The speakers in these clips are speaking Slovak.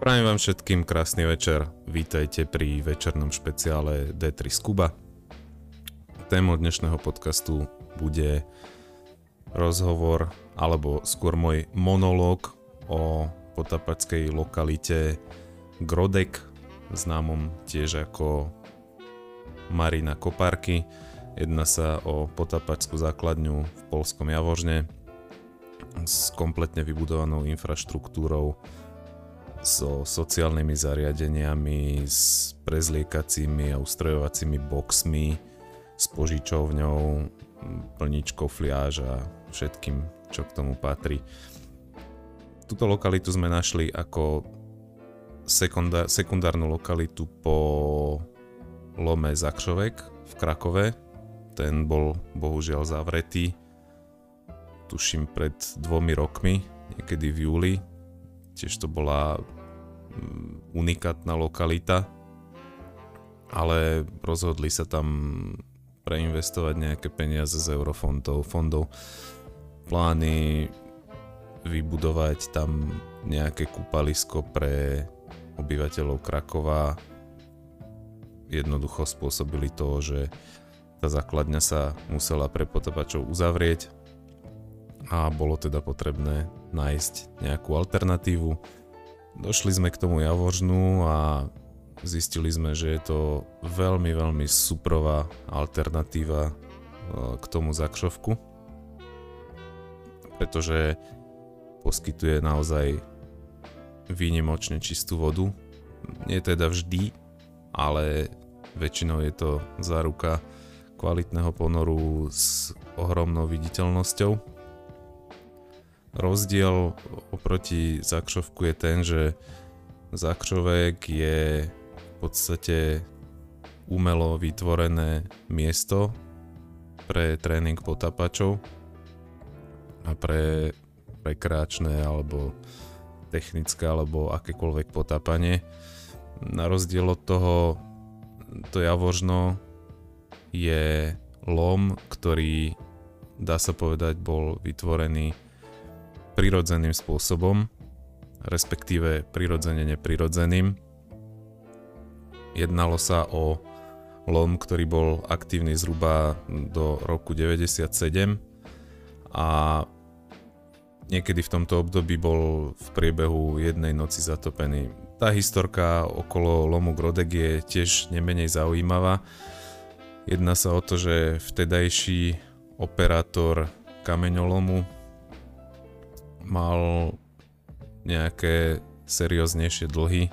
Prajem vám všetkým krásny večer. Vítajte pri večernom špeciále D3 Skuba. Témou dnešného podcastu bude rozhovor, alebo skôr môj monológ o potapackej lokalite Grodek, známom tiež ako Marina Kopárky. Jedná sa o potapačskú základňu v Polskom Javožne s kompletne vybudovanou infraštruktúrou so sociálnymi zariadeniami, s prezliekacími a ustrojovacími boxmi, s požičovňou, plničkou fliáž a všetkým, čo k tomu patrí. Tuto lokalitu sme našli ako sekundár, sekundárnu lokalitu po lome Zakšovek v Krakove. Ten bol bohužiaľ zavretý, tuším pred dvomi rokmi, niekedy v júli Tiež to bola mm, unikátna lokalita, ale rozhodli sa tam preinvestovať nejaké peniaze z eurofondov, fondov, plány vybudovať tam nejaké kúpalisko pre obyvateľov Krakova. Jednoducho spôsobili to, že tá základňa sa musela pre potopačov uzavrieť a bolo teda potrebné nájsť nejakú alternatívu. Došli sme k tomu Javožnu a zistili sme, že je to veľmi, veľmi suprová alternatíva e, k tomu Zakšovku, pretože poskytuje naozaj výnimočne čistú vodu. Nie teda vždy, ale väčšinou je to záruka kvalitného ponoru s ohromnou viditeľnosťou Rozdiel oproti Zakšovku je ten, že Zakšovek je v podstate umelo vytvorené miesto pre tréning potapačov a pre rekreačné alebo technické alebo akékoľvek potápanie. Na rozdiel od toho to Javožno je lom, ktorý dá sa povedať bol vytvorený prirodzeným spôsobom, respektíve prirodzene neprirodzeným. Jednalo sa o lom, ktorý bol aktívny zhruba do roku 97 a niekedy v tomto období bol v priebehu jednej noci zatopený. Tá historka okolo lomu Grodek je tiež nemenej zaujímavá. Jedná sa o to, že vtedajší operátor kameňolomu mal nejaké serióznejšie dlhy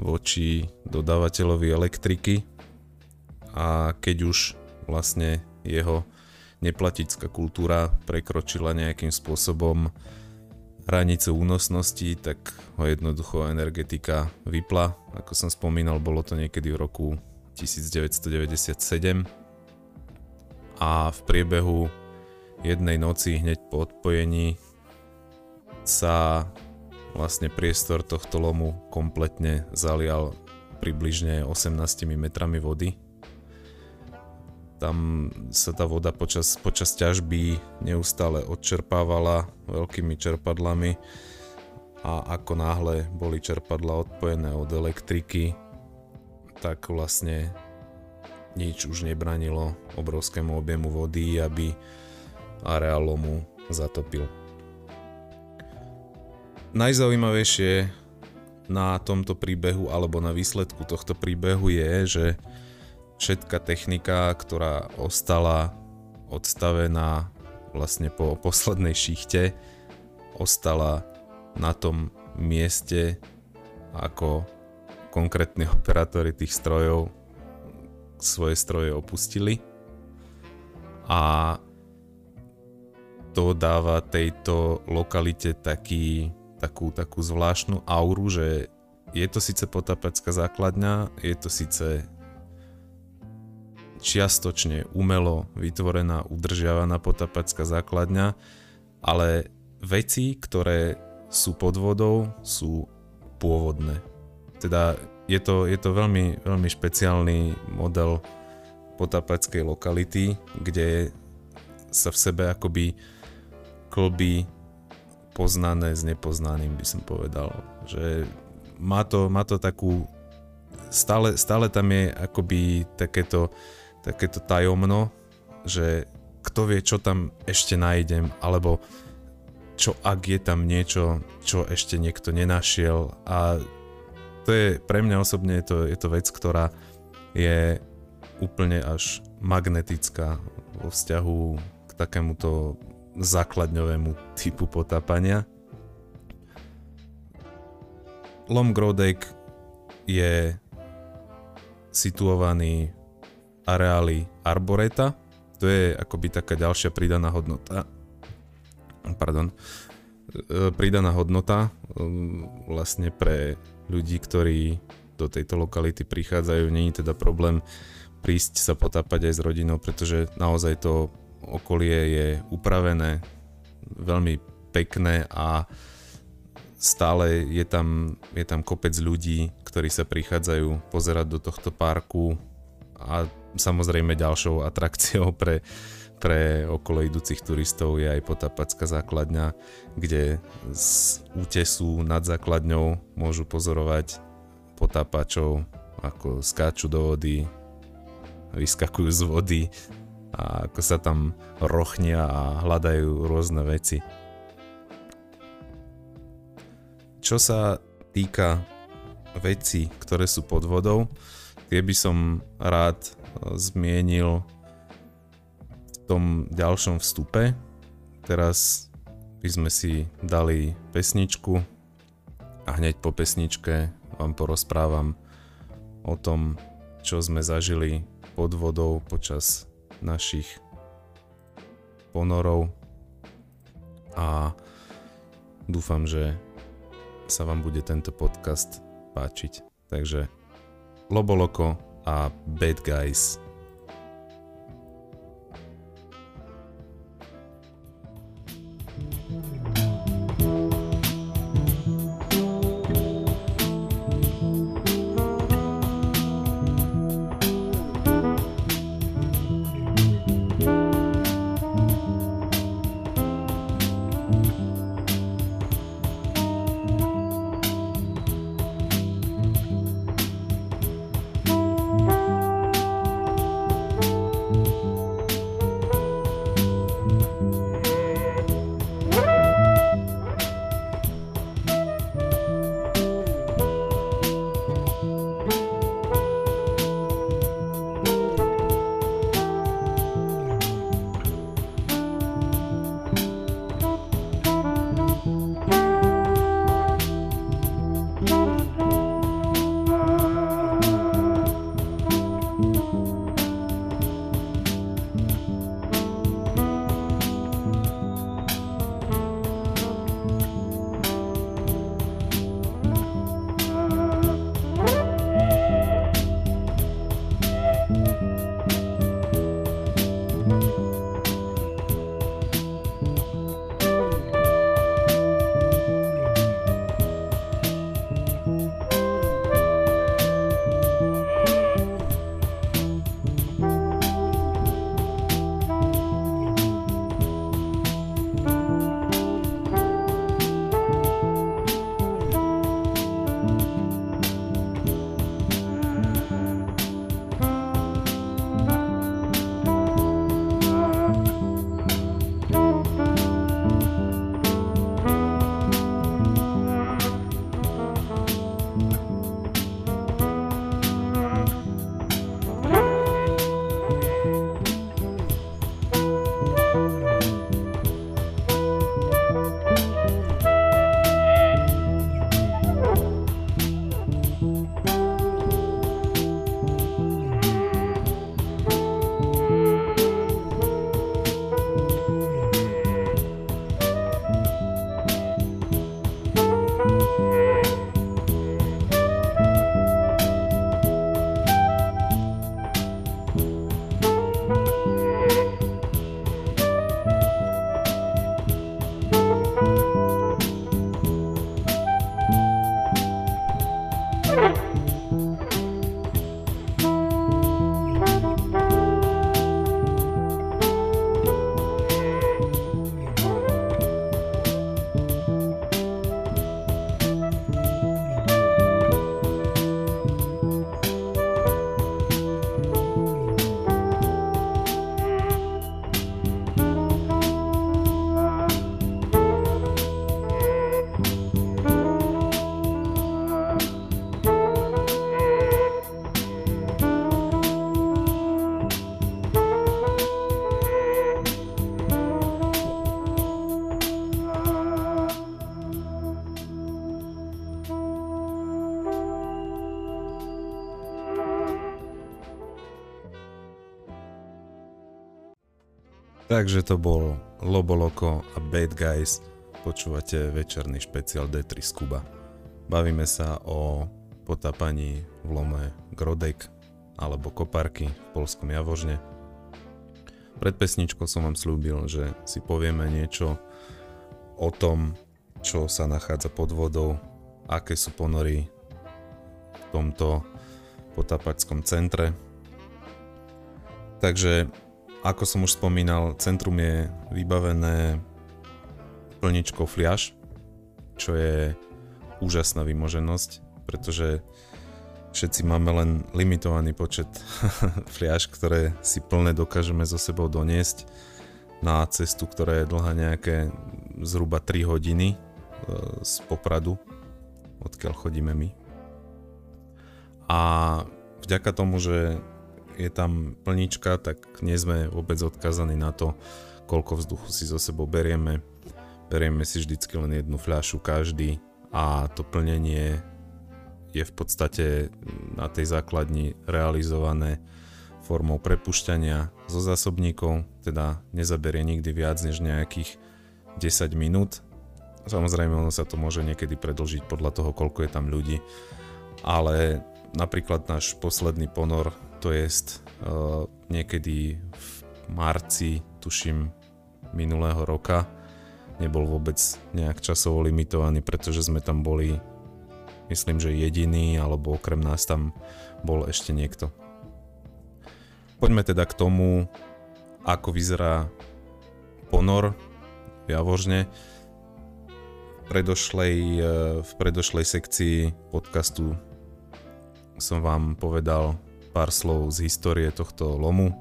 voči dodávateľovi elektriky a keď už vlastne jeho neplatická kultúra prekročila nejakým spôsobom hranice únosnosti, tak ho jednoducho energetika vypla. Ako som spomínal, bolo to niekedy v roku 1997 a v priebehu jednej noci hneď po odpojení sa vlastne priestor tohto lomu kompletne zalial približne 18 metrami vody. Tam sa tá voda počas, počas ťažby neustále odčerpávala veľkými čerpadlami a ako náhle boli čerpadla odpojené od elektriky, tak vlastne nič už nebranilo obrovskému objemu vody, aby areál lomu zatopil. Najzaujímavejšie na tomto príbehu alebo na výsledku tohto príbehu je, že všetká technika, ktorá ostala odstavená vlastne po poslednej šichte, ostala na tom mieste ako konkrétni operátori tých strojov svoje stroje opustili. A to dáva tejto lokalite taký takú, takú zvláštnu auru, že je to síce potapecká základňa, je to síce čiastočne umelo vytvorená, udržiavaná potapecká základňa, ale veci, ktoré sú pod vodou, sú pôvodné. Teda je to, je to veľmi, veľmi špeciálny model potapackej lokality, kde sa v sebe akoby klby poznané s nepoznaným, by som povedal. Že má to, má to takú, stále, stále tam je akoby takéto, takéto tajomno, že kto vie, čo tam ešte nájdem, alebo čo ak je tam niečo, čo ešte niekto nenašiel a to je pre mňa osobne je to, je to vec, ktorá je úplne až magnetická vo vzťahu k takémuto základňovému typu potápania. Lom Grodek je situovaný v areáli Arboreta. To je akoby taká ďalšia pridaná hodnota. Pardon. E, pridaná hodnota e, vlastne pre ľudí, ktorí do tejto lokality prichádzajú. Není teda problém prísť sa potápať aj s rodinou, pretože naozaj to okolie je upravené veľmi pekné a stále je tam, je tam kopec ľudí, ktorí sa prichádzajú pozerať do tohto parku a samozrejme ďalšou atrakciou pre, pre okolo idúcich turistov je aj potápacká základňa, kde z útesu nad základňou môžu pozorovať potápačov, ako skáču do vody, vyskakujú z vody a ako sa tam rochnia a hľadajú rôzne veci. Čo sa týka veci, ktoré sú pod vodou, tie by som rád e, zmienil v tom ďalšom vstupe. Teraz by sme si dali pesničku a hneď po pesničke vám porozprávam o tom, čo sme zažili pod vodou počas našich ponorov a dúfam, že sa vám bude tento podcast páčiť. Takže Loboloko a Bad Guys Takže to bol Loboloko a Bad Guys. Počúvate večerný špeciál D3 z Kuba. Bavíme sa o potápaní v lome Grodek alebo Koparky v polskom Javožne. Pred pesničkou som vám slúbil, že si povieme niečo o tom, čo sa nachádza pod vodou, aké sú ponory v tomto potápačskom centre. Takže ako som už spomínal, centrum je vybavené plničkou fliaž, čo je úžasná vymoženosť, pretože všetci máme len limitovaný počet fliaž, ktoré si plne dokážeme so sebou doniesť na cestu, ktorá je dlhá nejaké zhruba 3 hodiny e, z Popradu, odkiaľ chodíme my. A vďaka tomu, že je tam plnička, tak nie sme vôbec odkazaní na to, koľko vzduchu si so sebou berieme. Berieme si vždycky len jednu fľašu každý a to plnenie je v podstate na tej základni realizované formou prepušťania zo zásobníkov, teda nezaberie nikdy viac než nejakých 10 minút. Samozrejme, ono sa to môže niekedy predlžiť podľa toho, koľko je tam ľudí, ale napríklad náš posledný ponor to je uh, niekedy v marci, tuším, minulého roka. Nebol vôbec nejak časovo limitovaný, pretože sme tam boli, myslím, že jediný, alebo okrem nás tam bol ešte niekto. Poďme teda k tomu, ako vyzerá ponor v Javožne. Predošlej, e, v predošlej sekcii podcastu som vám povedal pár slov z histórie tohto lomu.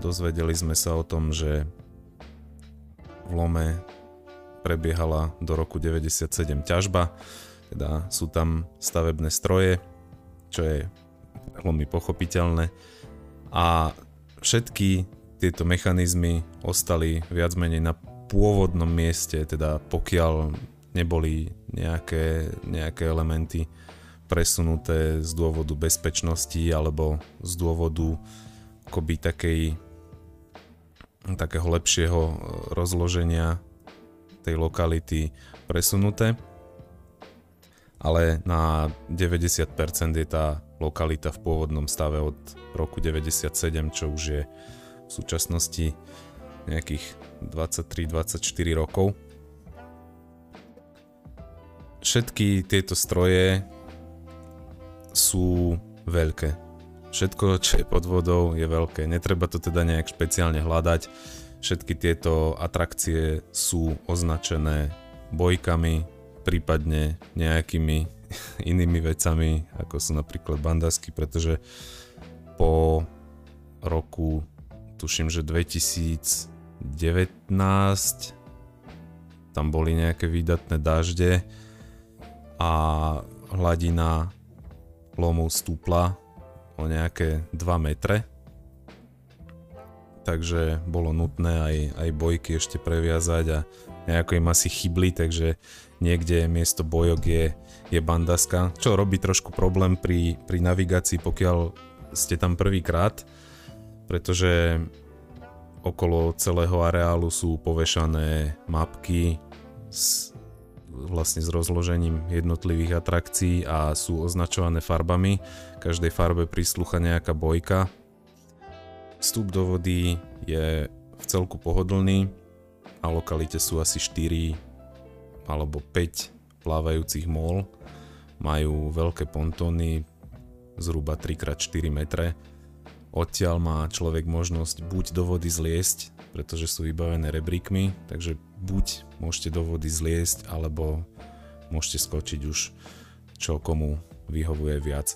Dozvedeli sme sa o tom, že v lome prebiehala do roku 97 ťažba, teda sú tam stavebné stroje, čo je veľmi pochopiteľné a všetky tieto mechanizmy ostali viac menej na pôvodnom mieste, teda pokiaľ neboli nejaké, nejaké elementy presunuté z dôvodu bezpečnosti alebo z dôvodu akoby takej takého lepšieho e, rozloženia tej lokality presunuté. Ale na 90% je tá lokalita v pôvodnom stave od roku 97, čo už je v súčasnosti nejakých 23-24 rokov. Všetky tieto stroje sú veľké. Všetko, čo je pod vodou, je veľké. Netreba to teda nejak špeciálne hľadať. Všetky tieto atrakcie sú označené bojkami, prípadne nejakými inými vecami, ako sú napríklad bandasky, pretože po roku, tuším, že 2019 tam boli nejaké výdatné dažde a hladina lomu stúpla o nejaké 2 metre. Takže bolo nutné aj, aj bojky ešte previazať a nejako im asi chybli, takže niekde miesto bojok je, je bandaska, čo robí trošku problém pri, pri navigácii, pokiaľ ste tam prvýkrát, pretože okolo celého areálu sú povešané mapky s vlastne s rozložením jednotlivých atrakcií a sú označované farbami. Každej farbe prislúcha nejaká bojka. Vstup do vody je v celku pohodlný. Na lokalite sú asi 4 alebo 5 plávajúcich mol. Majú veľké pontóny, zhruba 3x4 metre. Odtiaľ má človek možnosť buď do vody zliesť, pretože sú vybavené rebríkmi, takže buď môžete do vody zliesť, alebo môžete skočiť už čo komu vyhovuje viac.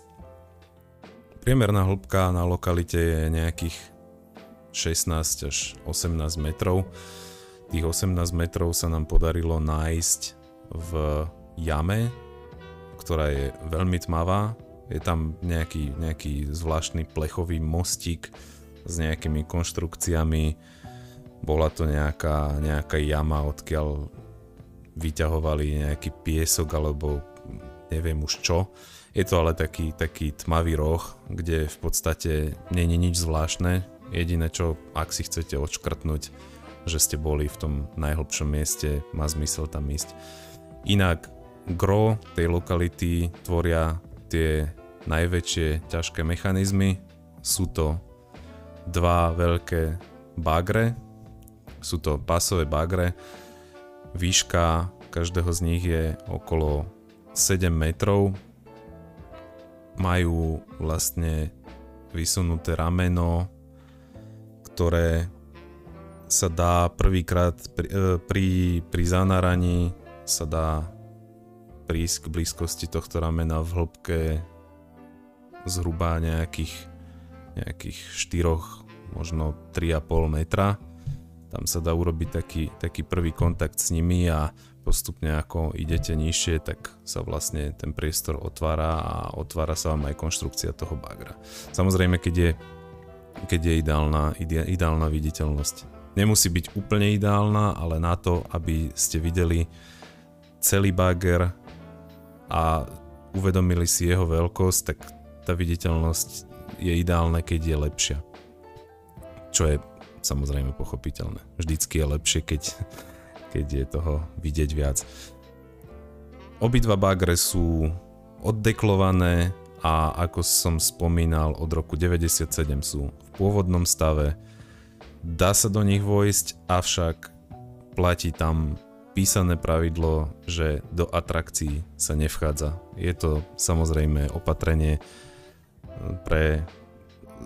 Priemerná hĺbka na lokalite je nejakých 16 až 18 metrov. Tých 18 metrov sa nám podarilo nájsť v jame, ktorá je veľmi tmavá. Je tam nejaký, nejaký zvláštny plechový mostík s nejakými konštrukciami, bola to nejaká, nejaká jama, odkiaľ vyťahovali nejaký piesok alebo neviem už čo. Je to ale taký, taký tmavý roh, kde v podstate je nič zvláštne. jediné čo, ak si chcete odškrtnúť, že ste boli v tom najhlbšom mieste, má zmysel tam ísť. Inak gro tej lokality tvoria tie najväčšie ťažké mechanizmy. Sú to dva veľké bagre, sú to pasové bagre, výška každého z nich je okolo 7 metrov, majú vlastne vysunuté rameno, ktoré sa dá prvýkrát pri, e, pri, pri zanáraní sa dá prísť k blízkosti tohto ramena v hĺbke zhruba nejakých, nejakých 4, možno 3,5 metra. Tam sa dá urobiť taký, taký prvý kontakt s nimi a postupne ako idete nižšie, tak sa vlastne ten priestor otvára a otvára sa vám aj konštrukcia toho bagra. Samozrejme, keď je, keď je ideálna, ide, ideálna viditeľnosť. Nemusí byť úplne ideálna, ale na to, aby ste videli celý bager a uvedomili si jeho veľkosť, tak tá viditeľnosť je ideálna, keď je lepšia. Čo je samozrejme pochopiteľné. Vždycky je lepšie, keď, keď je toho vidieť viac. Obidva bagre sú oddeklované a ako som spomínal, od roku 97 sú v pôvodnom stave. Dá sa do nich vojsť, avšak platí tam písané pravidlo, že do atrakcií sa nevchádza. Je to samozrejme opatrenie pre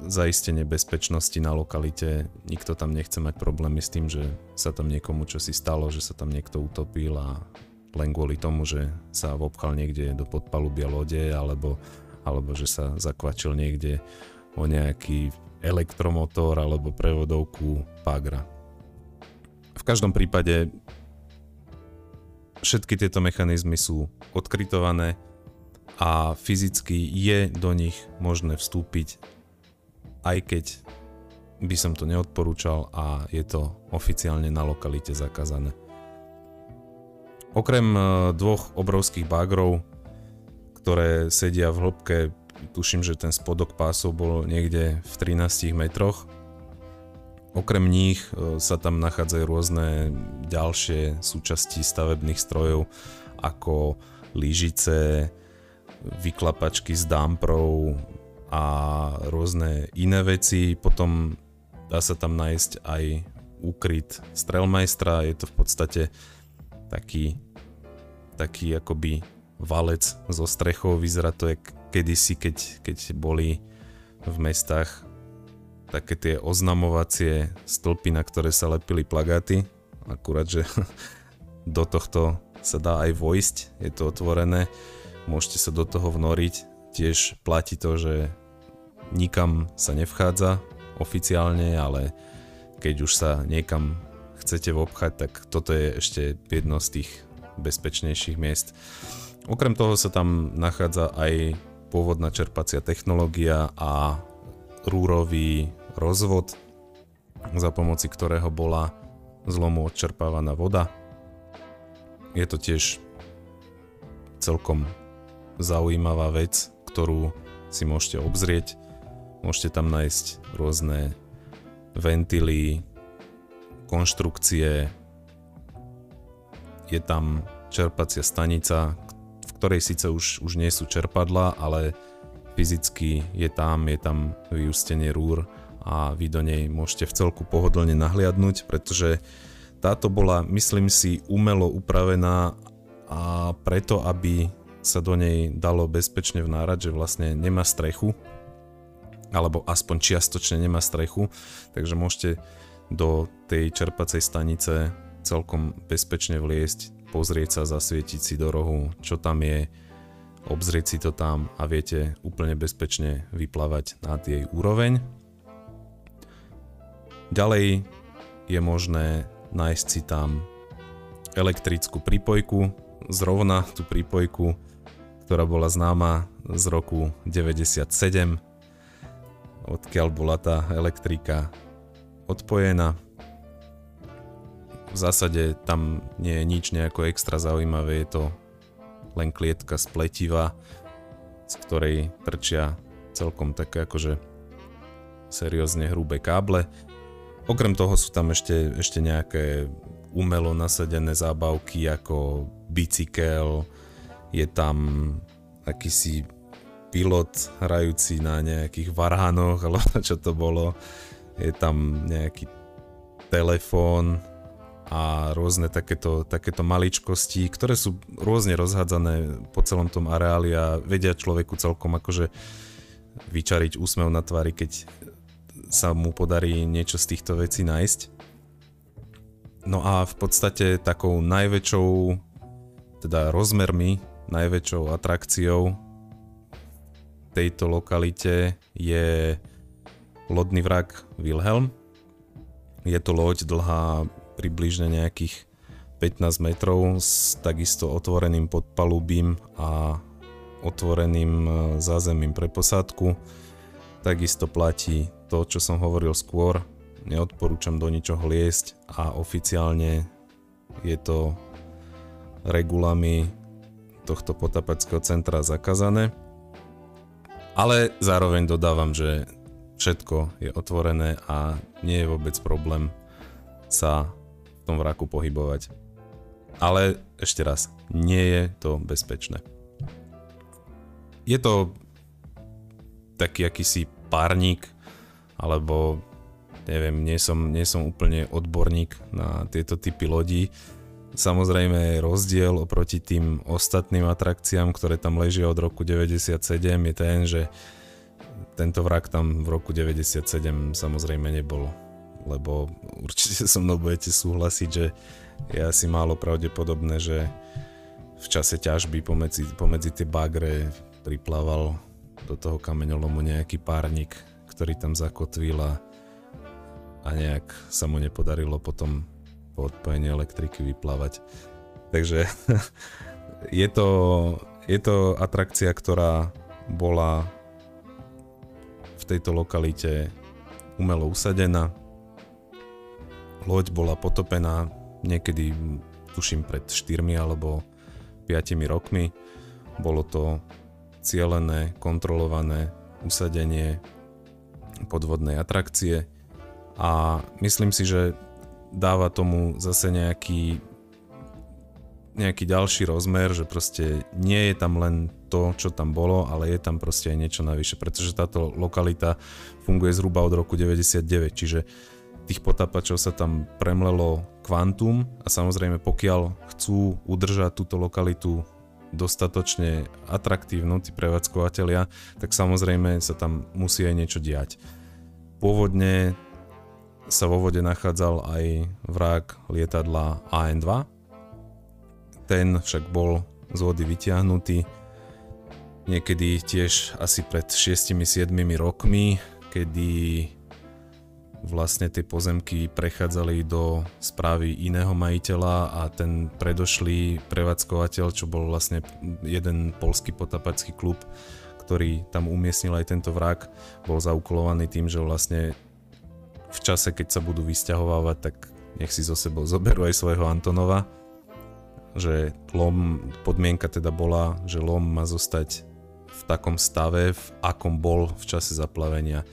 zaistenie bezpečnosti na lokalite. Nikto tam nechce mať problémy s tým, že sa tam niekomu čo si stalo, že sa tam niekto utopil a len kvôli tomu, že sa vopchal niekde do podpalubia lode alebo, alebo že sa zakvačil niekde o nejaký elektromotor alebo prevodovku Pagra. V každom prípade všetky tieto mechanizmy sú odkrytované a fyzicky je do nich možné vstúpiť, aj keď by som to neodporúčal a je to oficiálne na lokalite zakázané. Okrem e, dvoch obrovských bagrov, ktoré sedia v hĺbke, tuším, že ten spodok pásov bol niekde v 13 metroch, Okrem nich e, sa tam nachádzajú rôzne ďalšie súčasti stavebných strojov ako lyžice, vyklapačky s damprov a rôzne iné veci. Potom dá sa tam nájsť aj úkryt strelmajstra, je to v podstate taký, taký akoby valec zo strechou, vyzerá to jak kedysi, keď, keď boli v mestách také tie oznamovacie stĺpy, na ktoré sa lepili plagáty, akurát, že do tohto sa dá aj vojsť, je to otvorené. Môžete sa do toho vnoriť. Tiež platí to, že nikam sa nevchádza oficiálne, ale keď už sa niekam chcete obchať, tak toto je ešte jedno z tých bezpečnejších miest. Okrem toho sa tam nachádza aj pôvodná čerpacia technológia a rúrový rozvod, za pomoci ktorého bola zlomu odčerpávaná voda. Je to tiež celkom zaujímavá vec, ktorú si môžete obzrieť. Môžete tam nájsť rôzne ventily, konštrukcie. Je tam čerpacia stanica, v ktorej síce už, už nie sú čerpadla, ale fyzicky je tam, je tam vyústenie rúr a vy do nej môžete v celku pohodlne nahliadnúť, pretože táto bola, myslím si, umelo upravená a preto, aby sa do nej dalo bezpečne vnárať, že vlastne nemá strechu, alebo aspoň čiastočne nemá strechu, takže môžete do tej čerpacej stanice celkom bezpečne vliesť, pozrieť sa, zasvietiť si do rohu, čo tam je, obzrieť si to tam a viete úplne bezpečne vyplávať nad jej úroveň. Ďalej je možné nájsť si tam elektrickú prípojku, zrovna tú prípojku ktorá bola známa z roku 97, odkiaľ bola tá elektrika odpojená. V zásade tam nie je nič nejako extra zaujímavé, je to len klietka z pletiva, z ktorej trčia celkom také akože seriózne hrubé káble. Okrem toho sú tam ešte, ešte nejaké umelo nasadené zábavky ako bicykel, je tam akýsi pilot hrajúci na nejakých varhanoch, alebo čo to bolo. Je tam nejaký telefón, a rôzne takéto, takéto maličkosti, ktoré sú rôzne rozhádzané po celom tom areáli a vedia človeku celkom akože vyčariť úsmev na tvári, keď sa mu podarí niečo z týchto vecí nájsť. No a v podstate takou najväčšou, teda rozmermi, najväčšou atrakciou tejto lokalite je lodný vrak Wilhelm. Je to loď dlhá približne nejakých 15 metrov s takisto otvoreným podpalubím a otvoreným e, zázemím pre posádku. Takisto platí to, čo som hovoril skôr, neodporúčam do ničoho liesť a oficiálne je to regulami tohto potapackého centra zakázané. Ale zároveň dodávam, že všetko je otvorené a nie je vôbec problém sa tom vraku pohybovať. Ale ešte raz, nie je to bezpečné. Je to taký akýsi párnik, alebo neviem, nie som, nie som úplne odborník na tieto typy lodí. Samozrejme rozdiel oproti tým ostatným atrakciám, ktoré tam ležia od roku 97 je ten, že tento vrak tam v roku 97 samozrejme nebol lebo určite so mnou budete súhlasiť, že je asi málo pravdepodobné, že v čase ťažby pomedzi, pomedzi tie bagre priplával do toho kameňolomu nejaký párnik, ktorý tam zakotvil a, a nejak sa mu nepodarilo potom po odpojení elektriky vyplávať. Takže je to, je to atrakcia, ktorá bola v tejto lokalite umelo usadená, Loď bola potopená niekedy, tuším, pred 4 alebo 5 rokmi. Bolo to cielené, kontrolované usadenie podvodnej atrakcie a myslím si, že dáva tomu zase nejaký nejaký ďalší rozmer, že proste nie je tam len to, čo tam bolo, ale je tam proste aj niečo navyše, pretože táto lokalita funguje zhruba od roku 99, čiže tých potápačov sa tam premlelo kvantum a samozrejme pokiaľ chcú udržať túto lokalitu dostatočne atraktívnu, tí prevádzkovateľia, tak samozrejme sa tam musí aj niečo diať. Pôvodne sa vo vode nachádzal aj vrak lietadla AN-2, ten však bol z vody vyťahnutý niekedy tiež asi pred 6-7 rokmi, kedy vlastne tie pozemky prechádzali do správy iného majiteľa a ten predošlý prevádzkovateľ, čo bol vlastne jeden polský potapacký klub, ktorý tam umiestnil aj tento vrak, bol zaukolovaný tým, že vlastne v čase, keď sa budú vysťahovávať, tak nech si zo sebou zoberú aj svojho Antonova, že lom, podmienka teda bola, že lom má zostať v takom stave, v akom bol v čase zaplavenia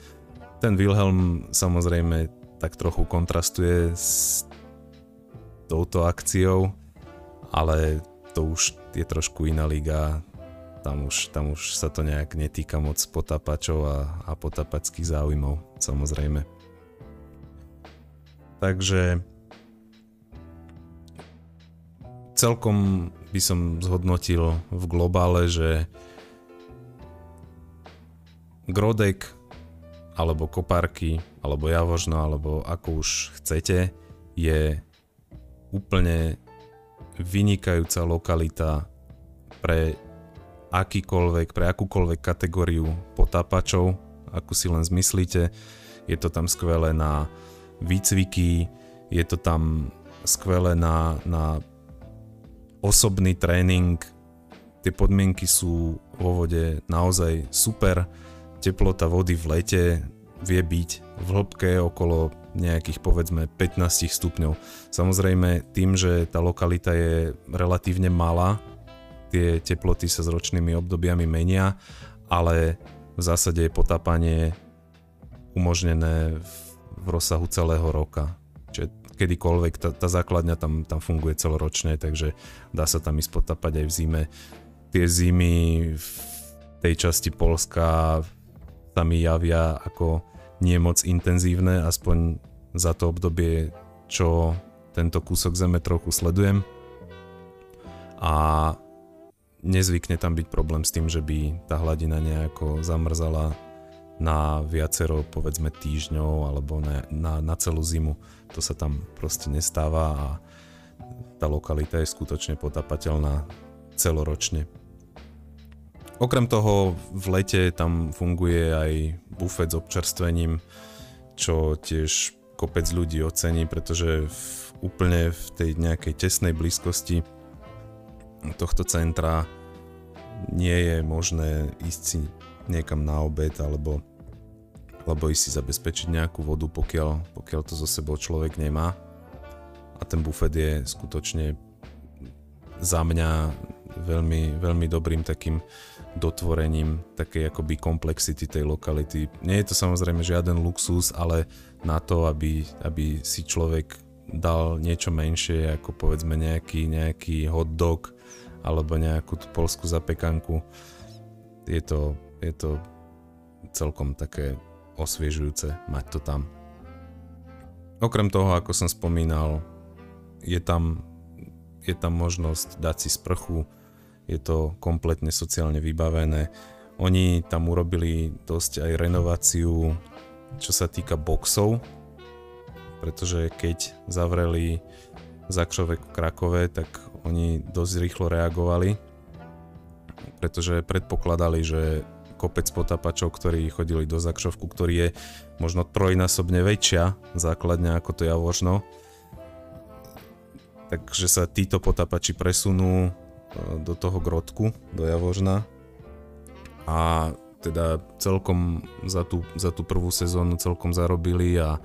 ten Wilhelm samozrejme tak trochu kontrastuje s touto akciou, ale to už je trošku iná liga. Tam už, tam už sa to nejak netýka moc potapačov a, a potapackých záujmov, samozrejme. Takže celkom by som zhodnotil v globále, že Grodek alebo kopárky, alebo javožno, alebo ako už chcete, je úplne vynikajúca lokalita pre akýkoľvek, pre akúkoľvek kategóriu potápačov, ako si len zmyslíte. Je to tam skvelé na výcviky, je to tam skvelé na, na osobný tréning, tie podmienky sú vo vode naozaj super teplota vody v lete vie byť v hĺbke okolo nejakých povedzme 15 stupňov. Samozrejme tým, že tá lokalita je relatívne malá, tie teploty sa s ročnými obdobiami menia, ale v zásade je potápanie umožnené v, v rozsahu celého roka. Čiže kedykoľvek tá, tá základňa tam, tam funguje celoročne, takže dá sa tam ísť potapať aj v zime. Tie zimy v tej časti Polska sa mi javia ako nie moc intenzívne, aspoň za to obdobie, čo tento kúsok zeme trochu sledujem. A nezvykne tam byť problém s tým, že by tá hladina nejako zamrzala na viacero, povedzme, týždňov alebo na, na, na celú zimu. To sa tam proste nestáva a tá lokalita je skutočne potapateľná celoročne. Okrem toho v lete tam funguje aj bufet s občerstvením, čo tiež kopec ľudí ocení, pretože v, úplne v tej nejakej tesnej blízkosti tohto centra nie je možné ísť si niekam na obed alebo, alebo ísť si zabezpečiť nejakú vodu, pokiaľ, pokiaľ to zo sebou človek nemá. A ten bufet je skutočne za mňa veľmi, veľmi dobrým takým dotvorením takej akoby komplexity tej lokality. Nie je to samozrejme žiaden luxus, ale na to, aby, aby si človek dal niečo menšie ako povedzme nejaký, nejaký hot dog alebo nejakú tú polskú zapekanku. Je to, je to celkom také osviežujúce mať to tam. Okrem toho, ako som spomínal, je tam, je tam možnosť dať si sprchu, je to kompletne sociálne vybavené. Oni tam urobili dosť aj renováciu, čo sa týka boxov, pretože keď zavreli Zakšovek v Krakove, tak oni dosť rýchlo reagovali, pretože predpokladali, že kopec potapačov, ktorí chodili do Zakšovku, ktorý je možno trojnásobne väčšia základňa ako to Javožno, takže sa títo potapači presunú e, do toho grotku, do Javožna a teda celkom za tú, za tú prvú sezónu celkom zarobili a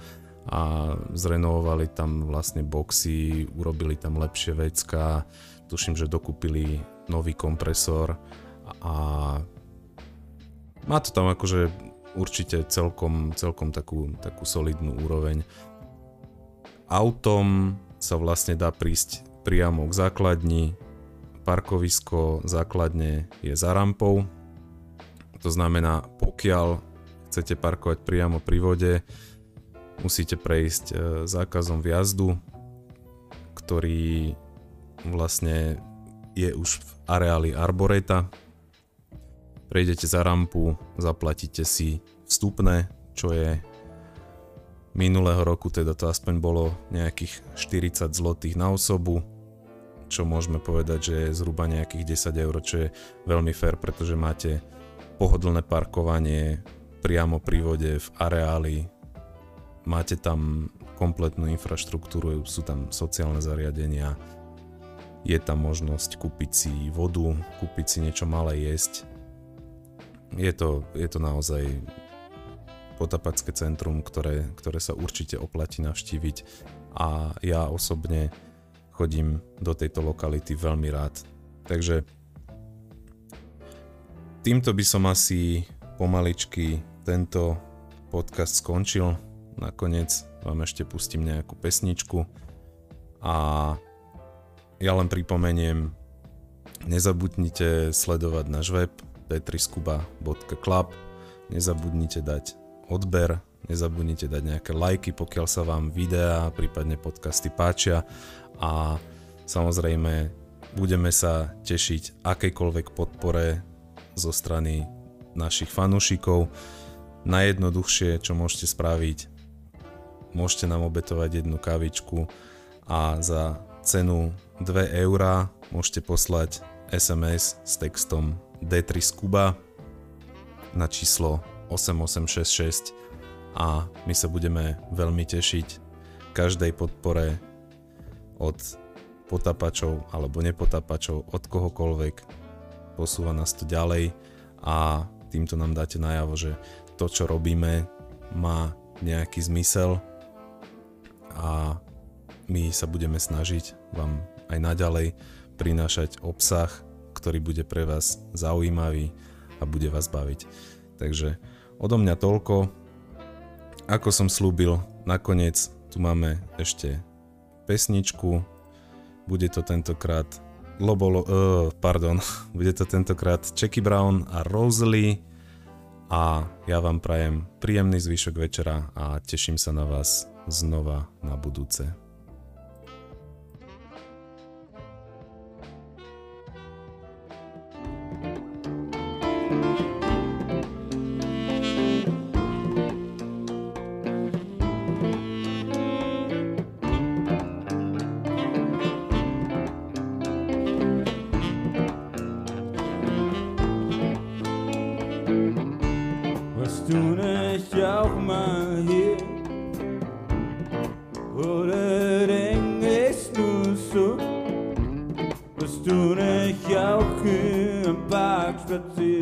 a zrenovovali tam vlastne boxy, urobili tam lepšie vecka, tuším, že dokúpili nový kompresor a má to tam akože určite celkom, celkom takú, takú solidnú úroveň. Autom sa vlastne dá prísť priamo k základni, parkovisko základne je za rampou, to znamená, pokiaľ chcete parkovať priamo pri vode, musíte prejsť e, zákazom vjazdu, ktorý vlastne je už v areáli Arboreta. Prejdete za rampu, zaplatíte si vstupné, čo je minulého roku, teda to aspoň bolo nejakých 40 zlotých na osobu, čo môžeme povedať, že je zhruba nejakých 10 eur, čo je veľmi fair, pretože máte pohodlné parkovanie priamo pri vode v areáli máte tam kompletnú infraštruktúru, sú tam sociálne zariadenia, je tam možnosť kúpiť si vodu, kúpiť si niečo malé jesť. Je to, je to naozaj potapacké centrum, ktoré, ktoré sa určite oplatí navštíviť. A ja osobne chodím do tejto lokality veľmi rád. Takže týmto by som asi pomaličky tento podcast skončil. Nakoniec vám ešte pustím nejakú pesničku. A ja len pripomeniem, nezabudnite sledovať náš web petriskuba.club, nezabudnite dať odber, nezabudnite dať nejaké lajky, pokiaľ sa vám videá, prípadne podcasty páčia a samozrejme budeme sa tešiť akejkoľvek podpore zo strany našich fanúšikov. Najjednoduchšie, čo môžete spraviť, môžete nám obetovať jednu kavičku a za cenu 2 eurá môžete poslať SMS s textom D3 z Kuba na číslo 8866 a my sa budeme veľmi tešiť každej podpore od potapačov alebo nepotapačov, od kohokoľvek. Posúva nás to ďalej a týmto nám dáte najavo, že to, čo robíme, má nejaký zmysel a my sa budeme snažiť vám aj naďalej prinášať obsah, ktorý bude pre vás zaujímavý a bude vás baviť. Takže odo mňa toľko. ako som slúbil, nakoniec tu máme ešte pesničku. Bude to tentokrát Lobo, uh, pardon, bude to tentokrát Jackie Brown a Rosalie a ja vám prajem príjemný zvyšok večera a teším sa na vás znova na budúce. Good.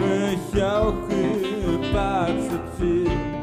Bunu yok üpatsıpsız